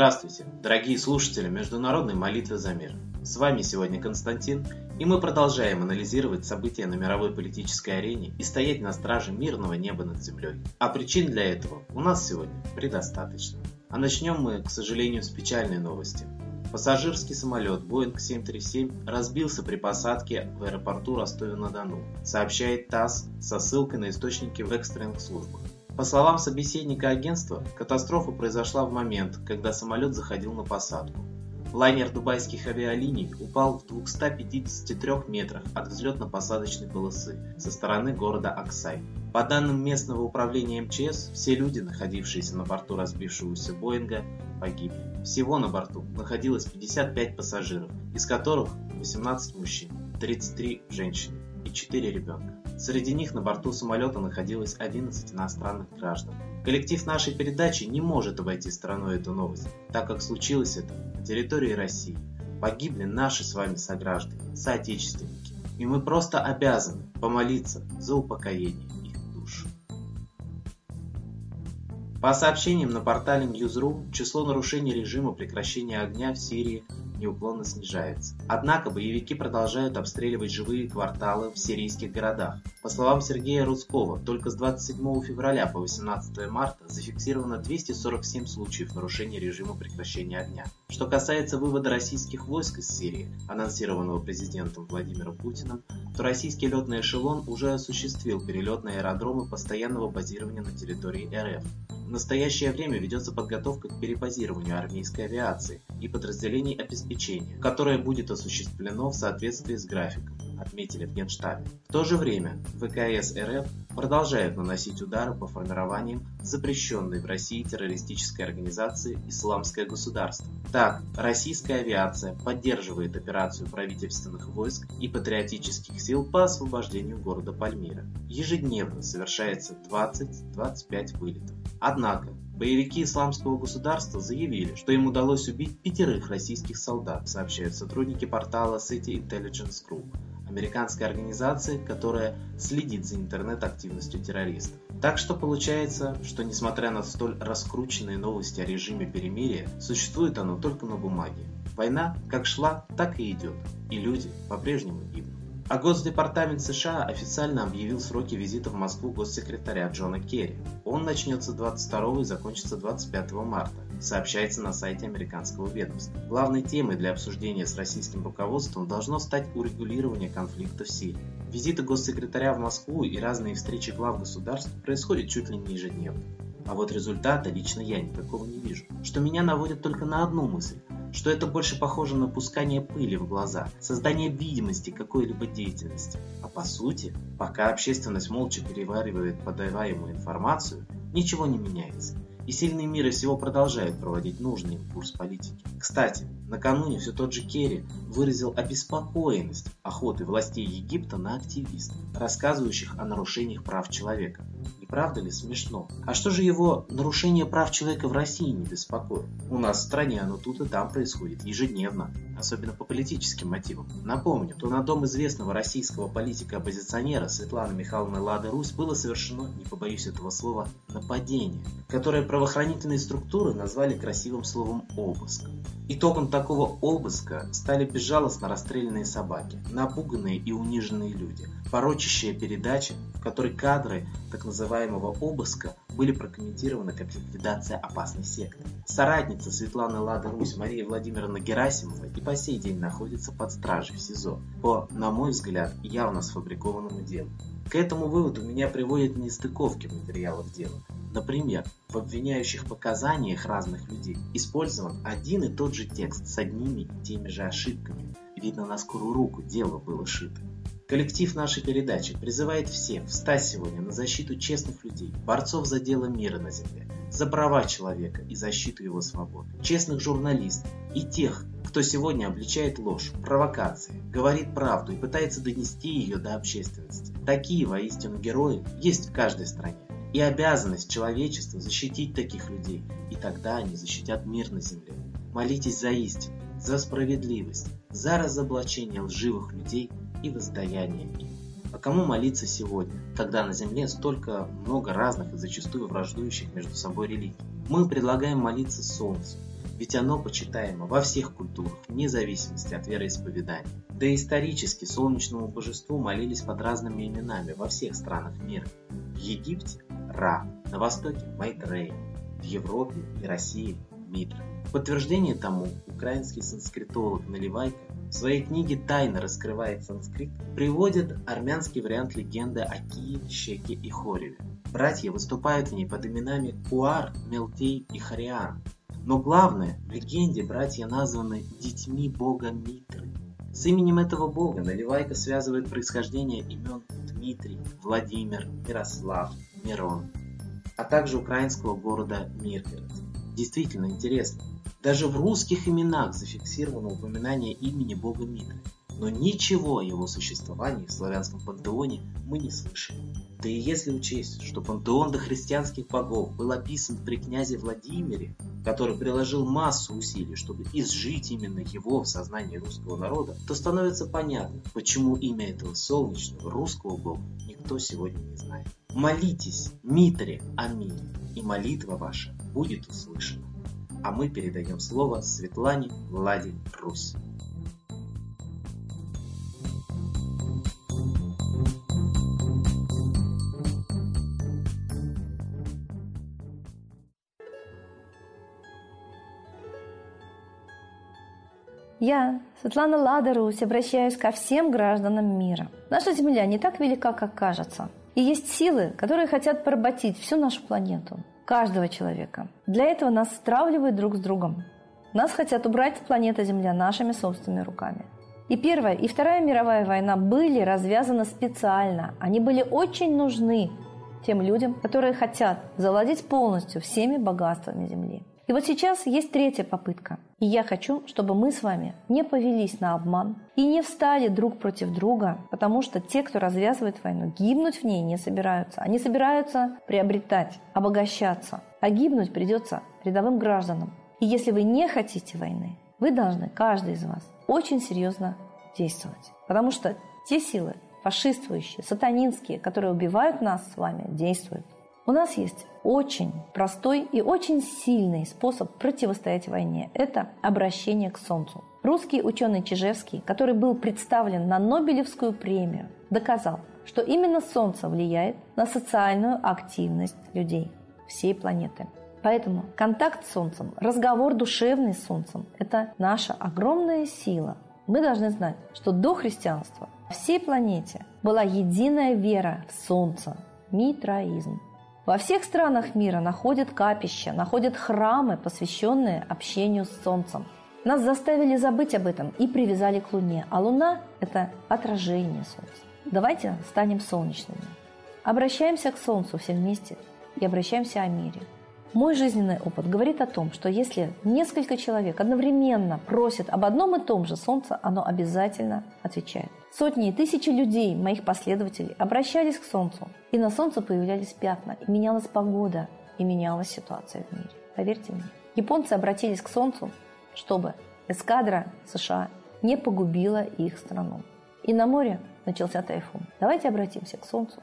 Здравствуйте, дорогие слушатели Международной молитвы за мир. С вами сегодня Константин, и мы продолжаем анализировать события на мировой политической арене и стоять на страже мирного неба над землей. А причин для этого у нас сегодня предостаточно. А начнем мы, к сожалению, с печальной новости. Пассажирский самолет Boeing 737 разбился при посадке в аэропорту Ростове-на-Дону, сообщает ТАСС со ссылкой на источники в экстренных службах. По словам собеседника агентства, катастрофа произошла в момент, когда самолет заходил на посадку. Лайнер дубайских авиалиний упал в 253 метрах от взлетно-посадочной полосы со стороны города Аксай. По данным местного управления МЧС, все люди, находившиеся на борту разбившегося Боинга, погибли. Всего на борту находилось 55 пассажиров, из которых 18 мужчин, 33 женщины и 4 ребенка. Среди них на борту самолета находилось 11 иностранных граждан. Коллектив нашей передачи не может обойти стороной эту новость, так как случилось это на территории России. Погибли наши с вами сограждане, соотечественники, и мы просто обязаны помолиться за упокоение их душ. По сообщениям на портале News.ru, число нарушений режима прекращения огня в Сирии неуклонно снижается. Однако боевики продолжают обстреливать живые кварталы в сирийских городах. По словам Сергея Рудского, только с 27 февраля по 18 марта зафиксировано 247 случаев нарушения режима прекращения огня. Что касается вывода российских войск из Сирии, анонсированного президентом Владимиром Путиным, то российский летный эшелон уже осуществил перелет на аэродромы постоянного базирования на территории РФ. В настоящее время ведется подготовка к перебазированию армейской авиации и подразделений обеспечения, которое будет осуществлено в соответствии с графиком, отметили в Генштабе. В то же время ВКС РФ продолжает наносить удары по формированиям запрещенной в России террористической организации «Исламское государство». Так, российская авиация поддерживает операцию правительственных войск и патриотических сил по освобождению города Пальмира. Ежедневно совершается 20-25 вылетов. Однако, боевики исламского государства заявили, что им удалось убить пятерых российских солдат, сообщают сотрудники портала City Intelligence Group, американской организации, которая следит за интернет-активностью террористов. Так что получается, что несмотря на столь раскрученные новости о режиме перемирия, существует оно только на бумаге. Война как шла, так и идет, и люди по-прежнему гибнут. А Госдепартамент США официально объявил сроки визита в Москву госсекретаря Джона Керри. Он начнется 22 и закончится 25 марта, сообщается на сайте американского ведомства. Главной темой для обсуждения с российским руководством должно стать урегулирование конфликта в Сирии. Визиты госсекретаря в Москву и разные встречи глав государств происходят чуть ли не ежедневно. А вот результата лично я никакого не вижу, что меня наводит только на одну мысль что это больше похоже на пускание пыли в глаза, создание видимости какой-либо деятельности. А по сути, пока общественность молча переваривает подаваемую информацию, ничего не меняется. И сильные мира всего продолжают проводить нужный им курс политики. Кстати, накануне все тот же Керри выразил обеспокоенность охоты властей Египта на активистов, рассказывающих о нарушениях прав человека правда ли смешно? А что же его нарушение прав человека в России не беспокоит? У нас в стране оно тут и там происходит ежедневно, особенно по политическим мотивам. Напомню, что на дом известного российского политика-оппозиционера Светланы Михайловны Лады Русь было совершено, не побоюсь этого слова, нападение, которое правоохранительные структуры назвали красивым словом «обыск». Итогом такого обыска стали безжалостно расстрелянные собаки, напуганные и униженные люди, порочащая передача, в которой кадры так называемого обыска были прокомментированы как ликвидация опасной секты. Соратница Светланы Лады Русь Мария Владимировна Герасимова и по сей день находится под стражей в СИЗО по, на мой взгляд, явно сфабрикованному делу. К этому выводу меня приводят нестыковки в материалах дела. Например, в обвиняющих показаниях разных людей использован один и тот же текст с одними и теми же ошибками. Видно, на скорую руку дело было шито. Коллектив нашей передачи призывает всех встать сегодня на защиту честных людей, борцов за дело мира на земле, за права человека и защиту его свобод, честных журналистов и тех, кто сегодня обличает ложь, провокации, говорит правду и пытается донести ее до общественности. Такие воистину герои есть в каждой стране. И обязанность человечества защитить таких людей, и тогда они защитят мир на земле. Молитесь за истину, за справедливость, за разоблачение лживых людей и воздаяние им. А кому молиться сегодня, когда на земле столько много разных и зачастую враждующих между собой религий? Мы предлагаем молиться Солнцу, ведь оно почитаемо во всех культурах, вне зависимости от вероисповедания. Да исторически солнечному божеству молились под разными именами во всех странах мира. В Египте – Ра, на Востоке – Майтрей, в Европе и России – Митра. Подтверждение тому украинский санскритолог Наливайко в своей книге «Тайно раскрывает санскрит» приводит армянский вариант легенды о Кии, Щеке и Хореве. Братья выступают в ней под именами Куар, Мелтей и Хариан. Но главное, в легенде братья названы детьми бога Митры. С именем этого бога Наливайка связывает происхождение имен Дмитрий, Владимир, Ярослав, Мирон, а также украинского города Миргород. Действительно интересно. Даже в русских именах зафиксировано упоминание имени бога Митры но ничего о его существовании в славянском пантеоне мы не слышали. Да и если учесть, что пантеон дохристианских богов был описан при князе Владимире, который приложил массу усилий, чтобы изжить именно его в сознании русского народа, то становится понятно, почему имя этого солнечного русского бога никто сегодня не знает. Молитесь, Митре, о и молитва ваша будет услышана. А мы передаем слово Светлане Влади Русь. Я, Светлана Ладарусь, обращаюсь ко всем гражданам мира. Наша Земля не так велика, как кажется. И есть силы, которые хотят поработить всю нашу планету, каждого человека. Для этого нас стравливают друг с другом. Нас хотят убрать с планеты Земля нашими собственными руками. И Первая, и Вторая мировая война были развязаны специально. Они были очень нужны тем людям, которые хотят завладеть полностью всеми богатствами Земли. И вот сейчас есть третья попытка. И я хочу, чтобы мы с вами не повелись на обман и не встали друг против друга, потому что те, кто развязывает войну, гибнуть в ней не собираются. Они собираются приобретать, обогащаться. А гибнуть придется рядовым гражданам. И если вы не хотите войны, вы должны, каждый из вас, очень серьезно действовать. Потому что те силы, фашистующие, сатанинские, которые убивают нас с вами, действуют. У нас есть очень простой и очень сильный способ противостоять войне – это обращение к Солнцу. Русский ученый Чижевский, который был представлен на Нобелевскую премию, доказал, что именно Солнце влияет на социальную активность людей всей планеты. Поэтому контакт с Солнцем, разговор душевный с Солнцем – это наша огромная сила. Мы должны знать, что до христианства всей планете была единая вера в Солнце – митраизм. Во всех странах мира находят капища, находят храмы, посвященные общению с Солнцем. Нас заставили забыть об этом и привязали к Луне, а Луна – это отражение Солнца. Давайте станем солнечными. Обращаемся к Солнцу все вместе и обращаемся о мире. Мой жизненный опыт говорит о том, что если несколько человек одновременно просят об одном и том же Солнце, оно обязательно отвечает. Сотни и тысячи людей, моих последователей, обращались к Солнцу, и на Солнце появлялись пятна, и менялась погода, и менялась ситуация в мире. Поверьте мне. Японцы обратились к Солнцу, чтобы эскадра США не погубила их страну. И на море начался тайфун. Давайте обратимся к Солнцу,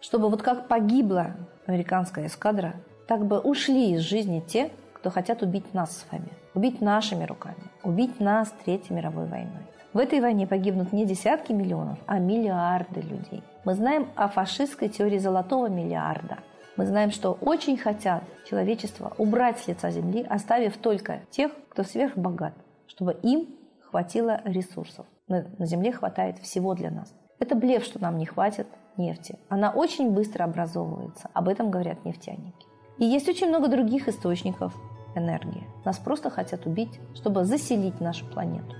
чтобы вот как погибла американская эскадра, так бы ушли из жизни те, кто хотят убить нас с вами, убить нашими руками, убить нас Третьей мировой войной. В этой войне погибнут не десятки миллионов, а миллиарды людей. Мы знаем о фашистской теории золотого миллиарда. Мы знаем, что очень хотят человечество убрать с лица земли, оставив только тех, кто сверхбогат, чтобы им хватило ресурсов. На, на земле хватает всего для нас. Это блеф, что нам не хватит нефти. Она очень быстро образовывается. Об этом говорят нефтяники. И есть очень много других источников энергии. Нас просто хотят убить, чтобы заселить нашу планету.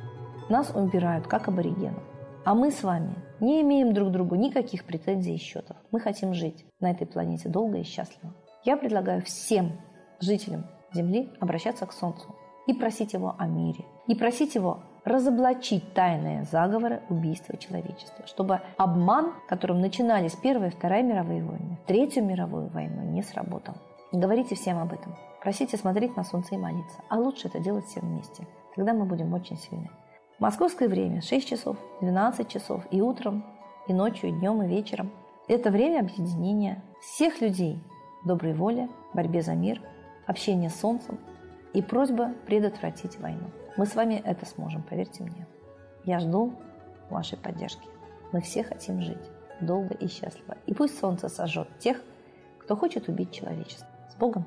Нас убирают, как аборигенов. А мы с вами не имеем друг другу никаких претензий и счетов. Мы хотим жить на этой планете долго и счастливо. Я предлагаю всем жителям Земли обращаться к Солнцу и просить его о мире. И просить его разоблачить тайные заговоры убийства человечества, чтобы обман, которым начинались Первая и Вторая мировые войны, Третью мировую войну, не сработал. Говорите всем об этом. Просите смотреть на солнце и молиться. А лучше это делать всем вместе. Тогда мы будем очень сильны. Московское время 6 часов, 12 часов и утром, и ночью, и днем, и вечером. Это время объединения всех людей, доброй воли, борьбе за мир, общения с Солнцем и просьба предотвратить войну. Мы с вами это сможем, поверьте мне. Я жду вашей поддержки. Мы все хотим жить долго и счастливо. И пусть солнце сожжет тех, кто хочет убить человечество. С Богом!